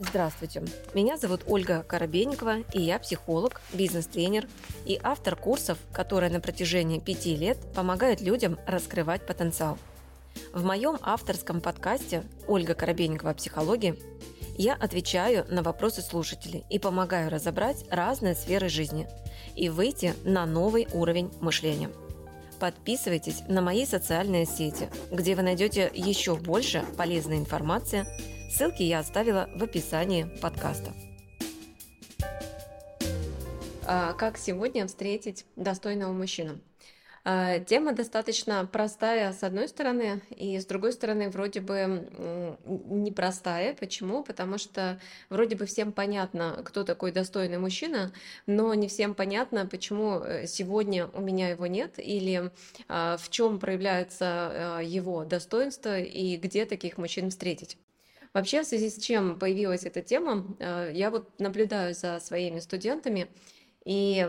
Здравствуйте, меня зовут Ольга Коробейникова, и я психолог, бизнес-тренер и автор курсов, которые на протяжении пяти лет помогают людям раскрывать потенциал. В моем авторском подкасте «Ольга Коробейникова. Психология» я отвечаю на вопросы слушателей и помогаю разобрать разные сферы жизни и выйти на новый уровень мышления. Подписывайтесь на мои социальные сети, где вы найдете еще больше полезной информации – Ссылки я оставила в описании подкаста. А, как сегодня встретить достойного мужчину? А, тема достаточно простая с одной стороны, и с другой стороны вроде бы непростая. Почему? Потому что вроде бы всем понятно, кто такой достойный мужчина, но не всем понятно, почему э, сегодня у меня его нет, или а, в чем проявляется его достоинство и где таких мужчин встретить. Вообще, в связи с чем появилась эта тема, э, я вот наблюдаю за своими студентами, и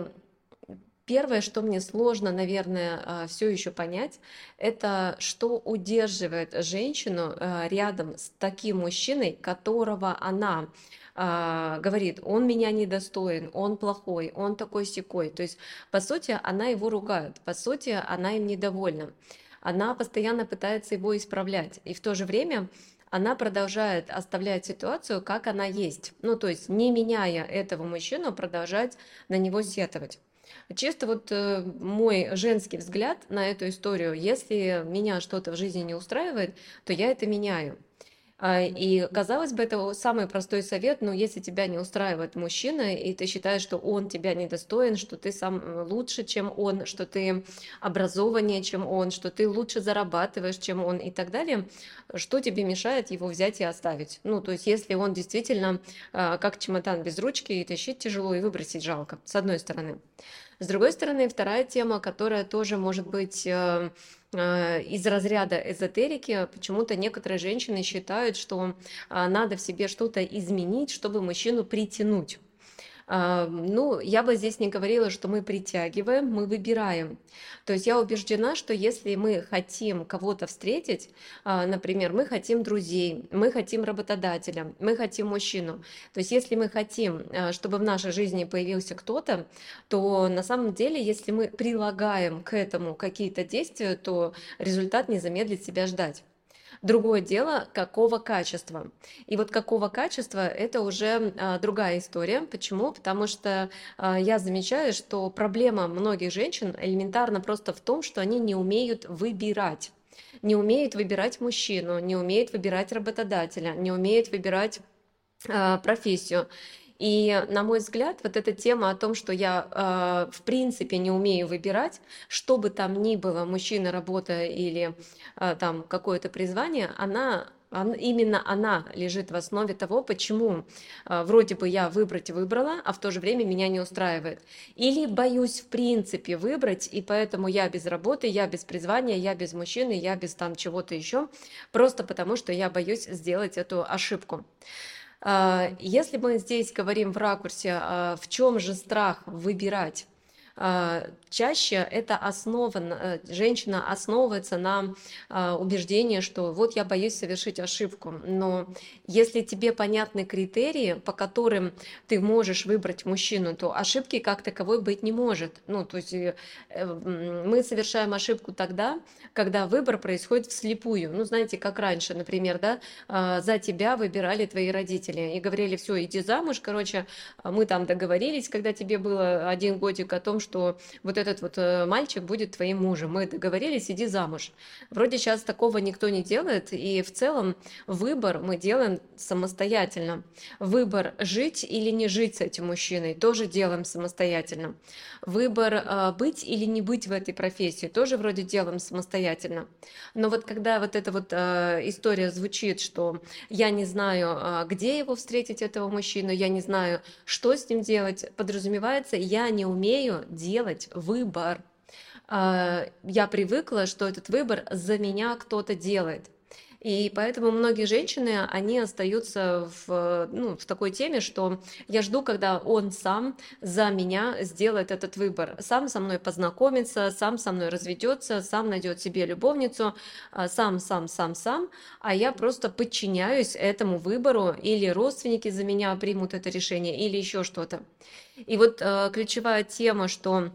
Первое, что мне сложно, наверное, э, все еще понять, это что удерживает женщину э, рядом с таким мужчиной, которого она говорит, он меня недостоин, он плохой, он такой секой. То есть, по сути, она его ругает, по сути, она им недовольна. Она постоянно пытается его исправлять. И в то же время она продолжает оставлять ситуацию, как она есть. Ну, то есть, не меняя этого мужчину, продолжать на него сетовать. Чисто вот э, мой женский взгляд на эту историю, если меня что-то в жизни не устраивает, то я это меняю. А, и казалось бы, это самый простой совет, но если тебя не устраивает мужчина, и ты считаешь, что он тебя недостоин, что ты сам э, лучше, чем он, что ты образованнее, чем он, что ты лучше зарабатываешь, чем он и так далее, что тебе мешает его взять и оставить? Ну, то есть, если он действительно а, как чемодан без ручки, и тащить тяжело, и выбросить жалко, с одной стороны. С другой стороны, вторая тема, которая тоже может быть э, из разряда эзотерики, почему-то некоторые женщины считают, что э, надо в себе что-то изменить, чтобы мужчину притянуть. А, ну, я бы здесь не говорила, что мы притягиваем, мы выбираем. То есть я убеждена, что если мы хотим кого-то встретить, а, например, мы хотим друзей, мы хотим работодателя, мы хотим мужчину, то есть если мы хотим, а, чтобы в нашей жизни появился кто-то, то на самом деле, если мы прилагаем к этому какие-то действия, то результат не замедлит себя ждать. Другое дело, какого качества. И вот какого качества – это уже а, другая история. Почему? Потому что а, я замечаю, что проблема многих женщин элементарно просто в том, что они не умеют выбирать. Не умеют выбирать мужчину, не умеют выбирать работодателя, не умеют выбирать а, профессию. И, на мой взгляд, вот эта тема о том, что я э, в принципе не умею выбирать, что бы там ни было, мужчина, работа или э, там какое-то призвание, она именно она лежит в основе того, почему э, вроде бы я выбрать выбрала, а в то же время меня не устраивает. Или боюсь в принципе выбрать, и поэтому я без работы, я без призвания, я без мужчины, я без там чего-то еще, просто потому что я боюсь сделать эту ошибку. А, если мы здесь говорим в ракурсе, а, в чем же страх выбирать, чаще это основан, э, женщина основывается на а, убеждении, что вот я боюсь совершить ошибку. Но если тебе понятны критерии, по которым ты можешь выбрать мужчину, то ошибки как таковой быть не может. Ну, то есть э, мы совершаем ошибку тогда, когда выбор происходит вслепую. Ну, знаете, как раньше, например, да, а, за тебя выбирали твои родители и говорили, все, иди замуж, короче, мы там договорились, когда тебе было один годик о том, что вот этот вот э, мальчик будет твоим мужем. Мы договорились, иди замуж. Вроде сейчас такого никто не делает, и в целом выбор мы делаем самостоятельно. Выбор жить или не жить с этим мужчиной тоже делаем самостоятельно. Выбор э, быть или не быть в этой профессии тоже вроде делаем самостоятельно. Но вот когда вот эта вот э, история звучит, что я не знаю, где его встретить, этого мужчину, я не знаю, что с ним делать, подразумевается, я не умею делать выбор. А, я привыкла, что этот выбор за меня кто-то делает. И поэтому многие женщины, они остаются в, ну, в такой теме, что я жду, когда он сам за меня сделает этот выбор. Сам со мной познакомится, сам со мной разведется, сам найдет себе любовницу, а, сам, сам, сам, сам, а я просто подчиняюсь этому выбору, или родственники за меня примут это решение, или еще что-то. И вот э, ключевая тема, что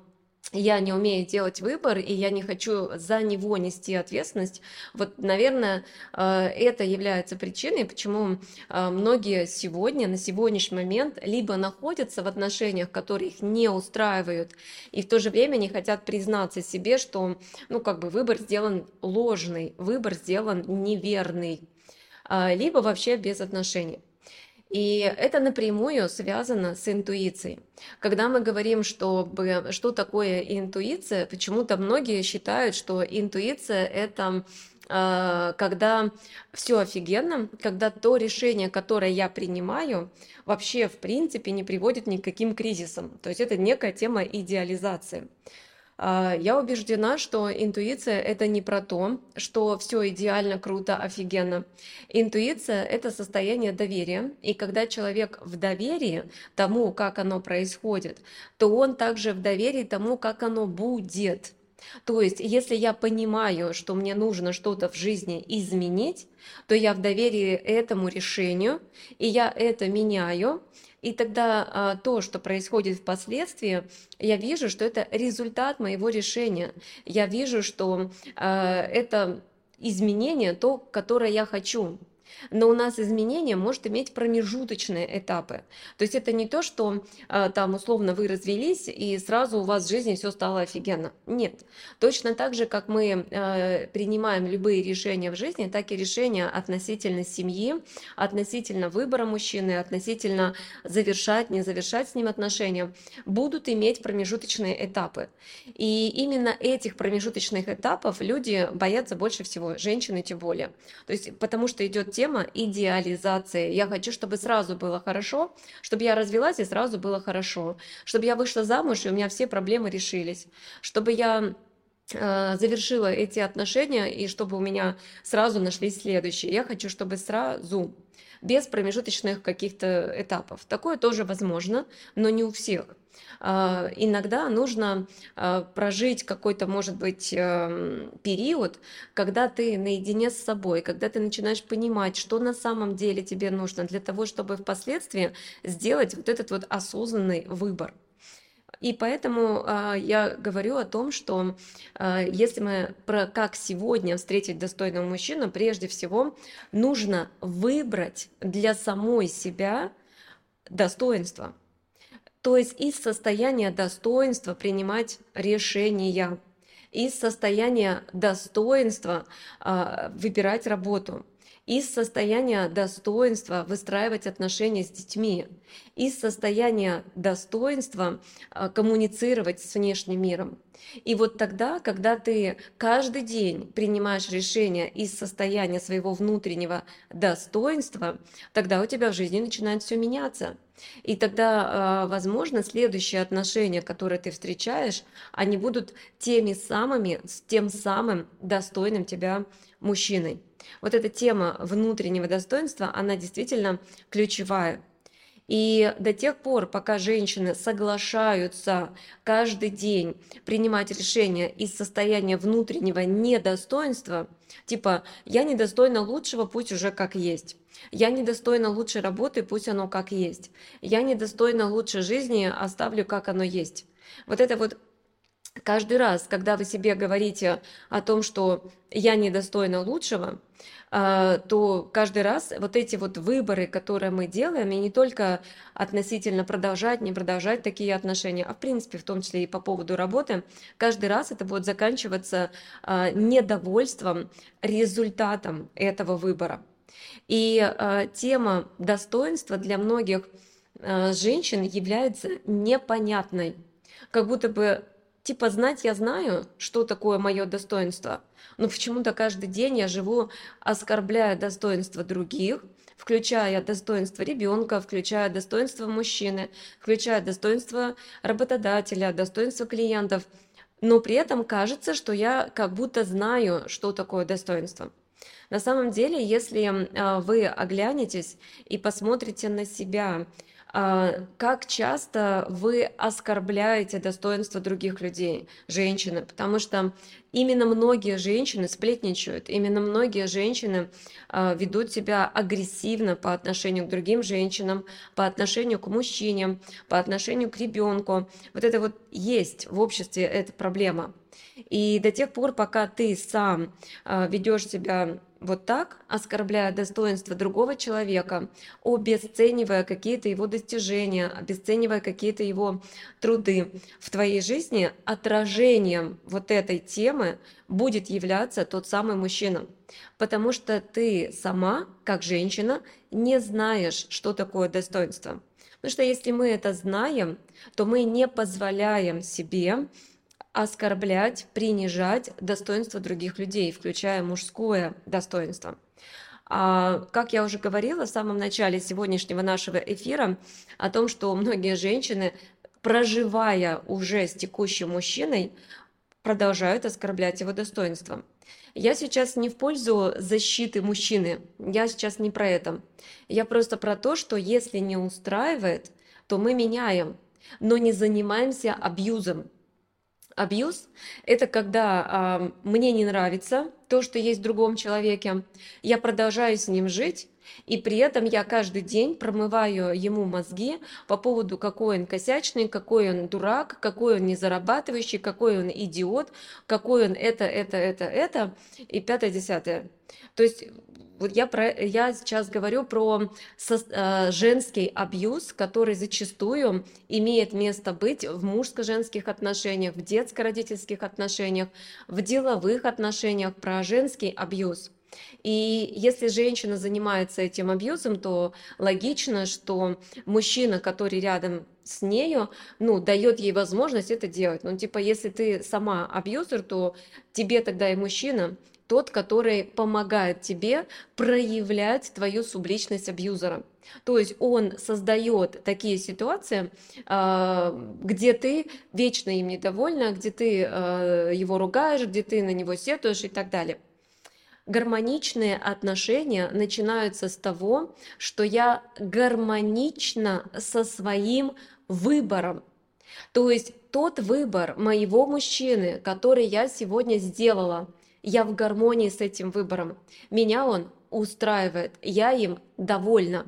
я не умею делать выбор, и я не хочу за него нести ответственность. Вот, наверное, э, это является причиной, почему э, многие сегодня, на сегодняшний момент, либо находятся в отношениях, которые их не устраивают, и в то же время не хотят признаться себе, что, ну, как бы выбор сделан ложный, выбор сделан неверный, а, либо вообще без отношений. И это напрямую связано с интуицией. Когда мы говорим, чтобы, что такое интуиция, почему-то многие считают, что интуиция это а, когда все офигенно, когда то решение, которое я принимаю, вообще в принципе не приводит ни к каким кризисам. То есть это некая тема идеализации. А, я убеждена, что интуиция это не про то, что все идеально, круто, офигенно. Интуиция это состояние доверия, и когда человек в доверии тому, как оно происходит, то он также в доверии тому, как оно будет. То есть, если я понимаю, что мне нужно что-то в жизни изменить, то я в доверии этому решению, и я это меняю, и тогда а, то, что происходит впоследствии, я вижу, что это результат моего решения. Я вижу, что а, это изменение, то, которое я хочу. Но у нас изменение может иметь промежуточные этапы. То есть это не то, что э, там условно вы развелись и сразу у вас в жизни все стало офигенно. Нет. Точно так же, как мы э, принимаем любые решения в жизни, так и решения относительно семьи, относительно выбора мужчины, относительно завершать, не завершать с ним отношения, будут иметь промежуточные этапы. И именно этих промежуточных этапов люди боятся больше всего, женщины тем более. То есть потому что идет тема тема идеализации. Я хочу, чтобы сразу было хорошо, чтобы я развелась и сразу было хорошо, чтобы я вышла замуж и у меня все проблемы решились, чтобы я э, завершила эти отношения и чтобы у меня сразу нашлись следующие. Я хочу, чтобы сразу без промежуточных каких-то этапов. Такое тоже возможно, но не у всех. А, иногда нужно а, прожить какой-то, может быть, эм, период, когда ты наедине с собой, когда ты начинаешь понимать, что на самом деле тебе нужно для того, чтобы впоследствии сделать вот этот вот осознанный выбор. И поэтому э, я говорю о том, что э, если мы про как сегодня встретить достойного мужчину, прежде всего нужно выбрать для самой себя достоинство. То есть из состояния достоинства принимать решения, из состояния достоинства э, выбирать работу из состояния достоинства выстраивать отношения с детьми, из состояния достоинства а, коммуницировать с внешним миром. И вот тогда, когда ты каждый день принимаешь решение из состояния своего внутреннего достоинства, тогда у тебя в жизни начинает все меняться. И тогда, а, возможно, следующие отношения, которые ты встречаешь, они будут теми самыми, с тем самым достойным тебя мужчиной. Вот эта тема внутреннего достоинства, она действительно ключевая. И до тех пор, пока женщины соглашаются каждый день принимать решения из состояния внутреннего недостоинства, типа «я недостойна лучшего, пусть уже как есть», «я недостойна лучшей работы, пусть оно как есть», «я недостойна лучшей жизни, оставлю как оно есть». Вот это вот каждый раз, когда вы себе говорите о том, что я недостойна лучшего, а, то каждый раз вот эти вот выборы, которые мы делаем, и не только относительно продолжать, не продолжать такие отношения, а в принципе, в том числе и по поводу работы, каждый раз это будет заканчиваться а, недовольством результатом этого выбора. И а, тема достоинства для многих женщин является непонятной, как будто бы типа знать я знаю, что такое мое достоинство, но почему-то каждый день я живу, оскорбляя достоинство других, включая достоинство ребенка, включая достоинство мужчины, включая достоинство работодателя, достоинство клиентов. но при этом кажется, что я как будто знаю, что такое достоинство. На самом деле, если а, вы оглянетесь и посмотрите на себя, как часто вы оскорбляете достоинство других людей, женщины, потому что именно многие женщины сплетничают, именно многие женщины а, ведут себя агрессивно по отношению к другим женщинам, по отношению к мужчинам, по отношению к ребенку. Вот это вот есть в обществе эта проблема. И до тех пор, пока ты сам а, ведешь себя вот так, оскорбляя достоинство другого человека, обесценивая какие-то его достижения, обесценивая какие-то его труды в твоей жизни, отражением вот этой темы будет являться тот самый мужчина. Потому что ты сама, как женщина, не знаешь, что такое достоинство. Потому что если мы это знаем, то мы не позволяем себе оскорблять, принижать достоинство других людей, включая мужское достоинство. А, как я уже говорила в самом начале сегодняшнего нашего эфира о том, что многие женщины, проживая уже с текущим мужчиной, продолжают оскорблять его достоинство. Я сейчас не в пользу защиты мужчины, я сейчас не про это. Я просто про то, что если не устраивает, то мы меняем, но не занимаемся абьюзом. Абьюз – это когда э, мне не нравится то, что есть в другом человеке, я продолжаю с ним жить, и при этом я каждый день промываю ему мозги по поводу, какой он косячный, какой он дурак, какой он незарабатывающий, какой он идиот, какой он это, это, это, это, и пятое-десятое. То есть вот я, про, я сейчас говорю про со, э, женский абьюз, который зачастую имеет место быть в мужско-женских отношениях, в детско-родительских отношениях, в деловых отношениях, про женский абьюз. И если женщина занимается этим абьюзом, то логично, что мужчина, который рядом с нею, ну, дает ей возможность это делать. Ну, типа, если ты сама абьюзер, то тебе тогда и мужчина тот, который помогает тебе проявлять твою субличность абьюзера. То есть он создает такие ситуации, а, где ты вечно им недовольна, где ты а, его ругаешь, где ты на него сетуешь и так далее. Гармоничные отношения начинаются с того, что я гармонична со своим выбором. То есть тот выбор моего мужчины, который я сегодня сделала, я в гармонии с этим выбором. Меня он устраивает, я им довольна.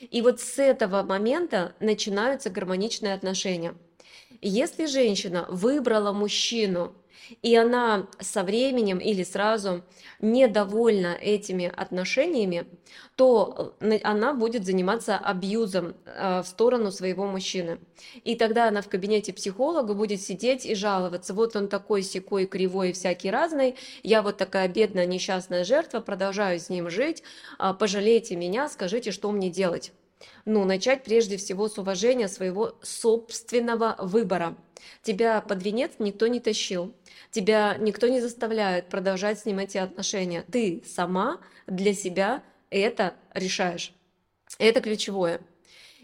И вот с этого момента начинаются гармоничные отношения. Если женщина выбрала мужчину, и она со временем или сразу недовольна этими отношениями, то э, она будет заниматься абьюзом э, в сторону своего мужчины. И тогда она в кабинете психолога будет сидеть и жаловаться. Вот он такой секой, кривой, всякий разный. Я вот такая бедная, несчастная жертва, продолжаю с ним жить. А, пожалейте меня, скажите, что мне делать. Ну, начать прежде всего с уважения своего собственного выбора. Тебя под венец никто не тащил. Тебя никто не заставляет продолжать с ним эти отношения. Ты сама для себя это решаешь. Это ключевое.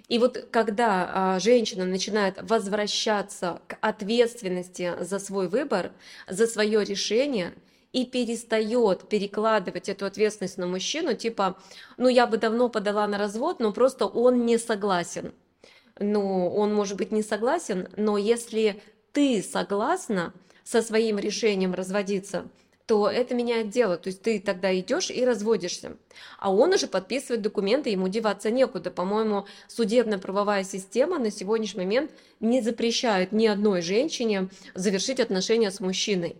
И вот когда а, женщина начинает возвращаться к ответственности за свой выбор, за свое решение и перестает перекладывать эту ответственность на мужчину, типа, ну я бы давно подала на развод, но просто он не согласен. Ну, он может быть не согласен, но если ты согласна, со своим решением разводиться, то это меняет дело. То есть ты тогда идешь и разводишься. А он уже подписывает документы, ему деваться некуда. По-моему, судебно-правовая система на сегодняшний момент не запрещает ни одной женщине завершить отношения с мужчиной.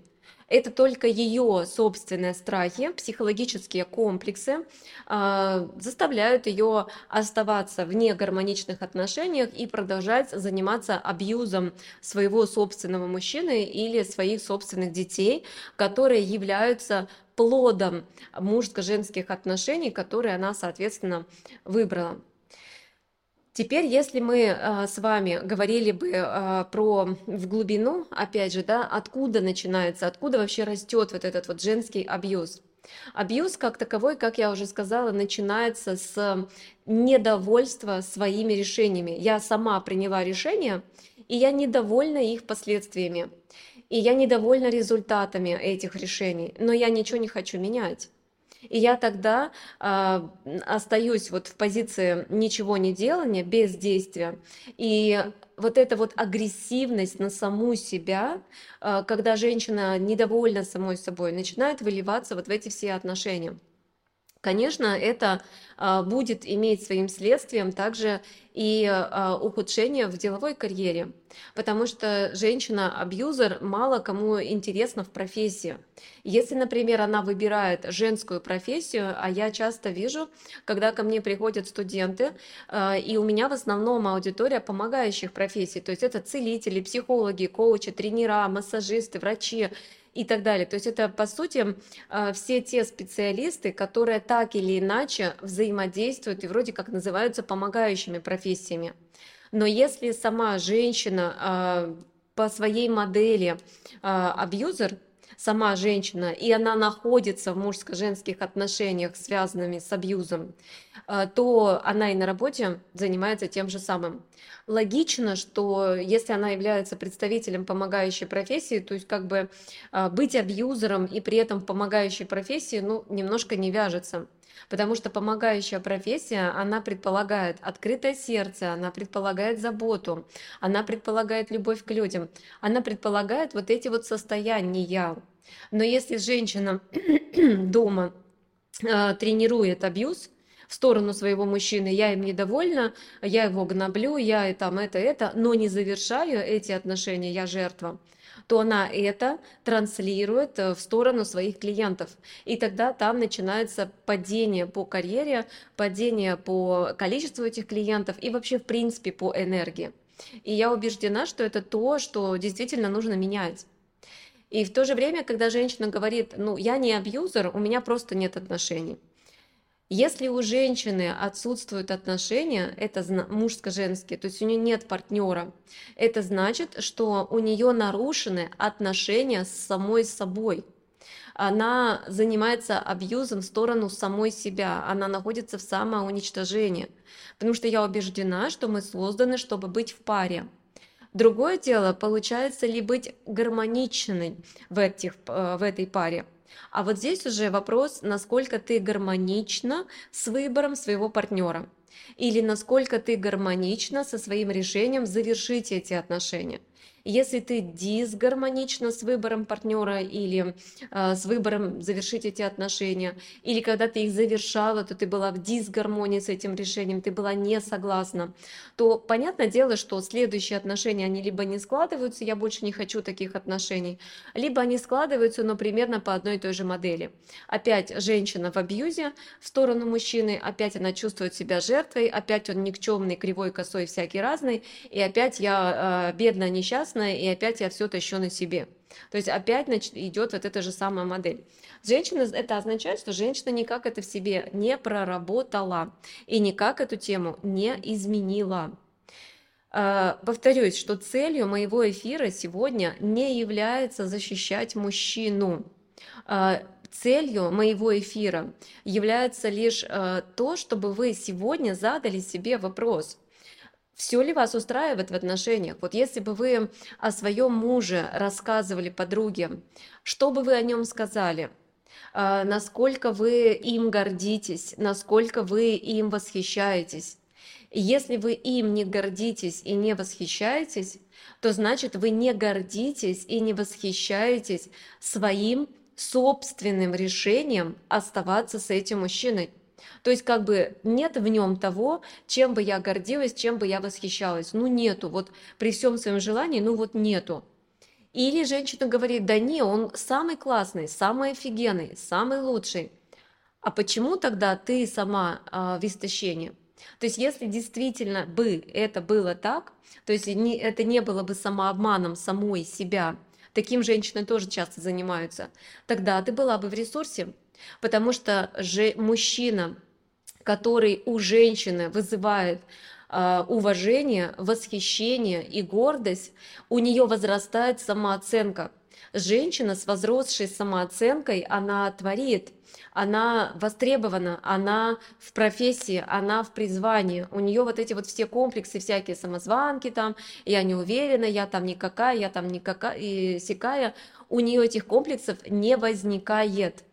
Это только ее собственные страхи, психологические комплексы э, заставляют ее оставаться в негармоничных отношениях и продолжать заниматься абьюзом своего собственного мужчины или своих собственных детей, которые являются плодом мужско-женских отношений, которые она, соответственно, выбрала. Теперь, если мы э, с вами говорили бы э, про в глубину, опять же, да, откуда начинается, откуда вообще растет вот этот вот женский абьюз. Абьюз как таковой, как я уже сказала, начинается с недовольства своими решениями. Я сама приняла решение, и я недовольна их последствиями. и я недовольна результатами этих решений, но я ничего не хочу менять. И я тогда э, остаюсь вот в позиции ничего не делания, бездействия. И вот эта вот агрессивность на саму себя, э, когда женщина недовольна самой собой, начинает выливаться вот в эти все отношения. Конечно, это а, будет иметь своим следствием также и а, ухудшение в деловой карьере, потому что женщина-абьюзер мало кому интересна в профессии. Если, например, она выбирает женскую профессию, а я часто вижу, когда ко мне приходят студенты, а, и у меня в основном аудитория помогающих профессий, то есть это целители, психологи, коучи, тренера, массажисты, врачи, и так далее. То есть это, по сути, а, все те специалисты, которые так или иначе взаимодействуют и вроде как называются помогающими профессиями. Но если сама женщина а, по своей модели а, абьюзер, сама женщина, и она находится в мужско-женских отношениях, связанными с абьюзом, э, то она и на работе занимается тем же самым. Логично, что если она является представителем помогающей профессии, то есть как бы э, быть абьюзером и при этом помогающей профессии, ну, немножко не вяжется. Потому что помогающая профессия, она предполагает открытое сердце, она предполагает заботу, она предполагает любовь к людям, она предполагает вот эти вот состояния. Но если женщина дома э, тренирует абьюз, в сторону своего мужчины, я им недовольна, я его гноблю, я и там это, это, но не завершаю эти отношения, я жертва, то она это транслирует э, в сторону своих клиентов. И тогда там начинается падение по карьере, падение по количеству этих клиентов и вообще в принципе по энергии. И я убеждена, что это то, что действительно нужно менять. И в то же время, когда женщина говорит, ну, я не абьюзер, у меня просто нет отношений. Если у женщины отсутствуют отношения, это мужско-женские, то есть у нее нет партнера, это значит, что у нее нарушены отношения с самой собой. Она занимается абьюзом в сторону самой себя, она находится в самоуничтожении. Потому что я убеждена, что мы созданы, чтобы быть в паре. Другое дело, получается ли быть гармоничной в, этих, э, в этой паре. А вот здесь уже вопрос, насколько ты гармонична с выбором своего партнера или насколько ты гармонична со своим решением завершить эти отношения. Если ты дисгармонична с выбором партнера или э, с выбором завершить эти отношения, или когда ты их завершала, то ты была в дисгармонии с этим решением, ты была не согласна, то понятное дело, что следующие отношения, они либо не складываются, я больше не хочу таких отношений, либо они складываются, но примерно по одной и той же модели. Опять женщина в абьюзе в сторону мужчины, опять она чувствует себя жертвой, опять он никчемный, кривой, косой, всякий разный, и опять я э, бедная, несчастная, классное, и опять я все тащу на себе. То есть опять идет вот эта же самая модель. Женщина, это означает, что женщина никак это в себе не проработала и никак эту тему не изменила. А, повторюсь, что целью моего эфира сегодня не является защищать мужчину. А, целью моего эфира является лишь а, то, чтобы вы сегодня задали себе вопрос – все ли вас устраивает в отношениях? Вот если бы вы о своем муже рассказывали подруге, что бы вы о нем сказали? А, насколько вы им гордитесь, насколько вы им восхищаетесь? Если вы им не гордитесь и не восхищаетесь, то значит вы не гордитесь и не восхищаетесь своим собственным решением оставаться с этим мужчиной. То есть как бы нет в нем того, чем бы я гордилась, чем бы я восхищалась. Ну нету, вот при всем своем желании, ну вот нету. Или женщина говорит, да не, он самый классный, самый офигенный, самый лучший. А почему тогда ты сама э, в истощении? То есть если действительно бы это было так, то есть не, это не было бы самообманом самой себя, таким женщины тоже часто занимаются, тогда ты была бы в ресурсе, Потому что же мужчина, который у женщины вызывает э, уважение, восхищение и гордость, у нее возрастает самооценка. Женщина с возросшей самооценкой, она творит, она востребована, она в профессии, она в призвании. У нее вот эти вот все комплексы, всякие самозванки там, я не уверена, я там никакая, я там никакая, и сякая. У нее этих комплексов не возникает.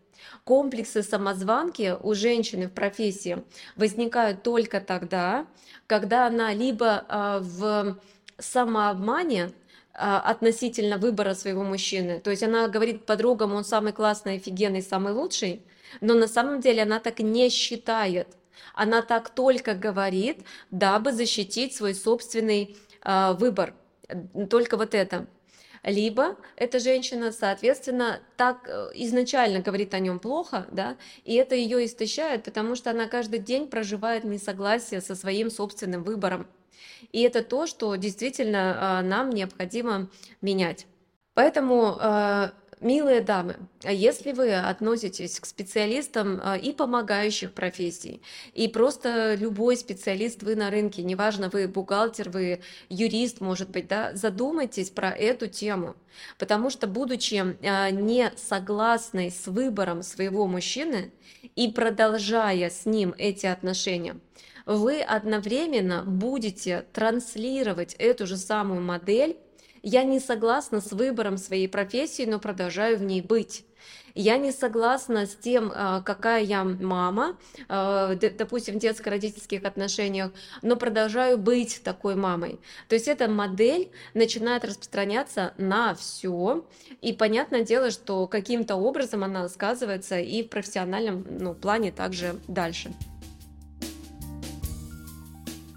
Комплексы самозванки у женщины в профессии возникают только тогда, когда она либо э, в самообмане, а, относительно выбора своего мужчины. То есть она говорит подругам, он самый классный, офигенный, самый лучший, но на самом деле она так не считает. Она так только говорит, дабы защитить свой собственный э, выбор. Только вот это. Либо эта женщина, соответственно, так э, изначально говорит о нем плохо, да, и это ее истощает, потому что она каждый день проживает несогласие со своим собственным выбором. И это то, что действительно а, нам необходимо менять. Поэтому, а, милые дамы, а если вы относитесь к специалистам и помогающих профессий, и просто любой специалист вы на рынке, неважно, вы бухгалтер, вы юрист, может быть, да, задумайтесь про эту тему, потому что, будучи не согласной с выбором своего мужчины и продолжая с ним эти отношения, вы одновременно будете транслировать эту же самую модель. Я не согласна с выбором своей профессии, но продолжаю в ней быть. Я не согласна с тем, а, какая я мама, а, допустим, в детско-родительских отношениях, но продолжаю быть такой мамой. То есть эта модель начинает распространяться на все, и понятное дело, что каким-то образом она сказывается и в профессиональном ну, плане также дальше.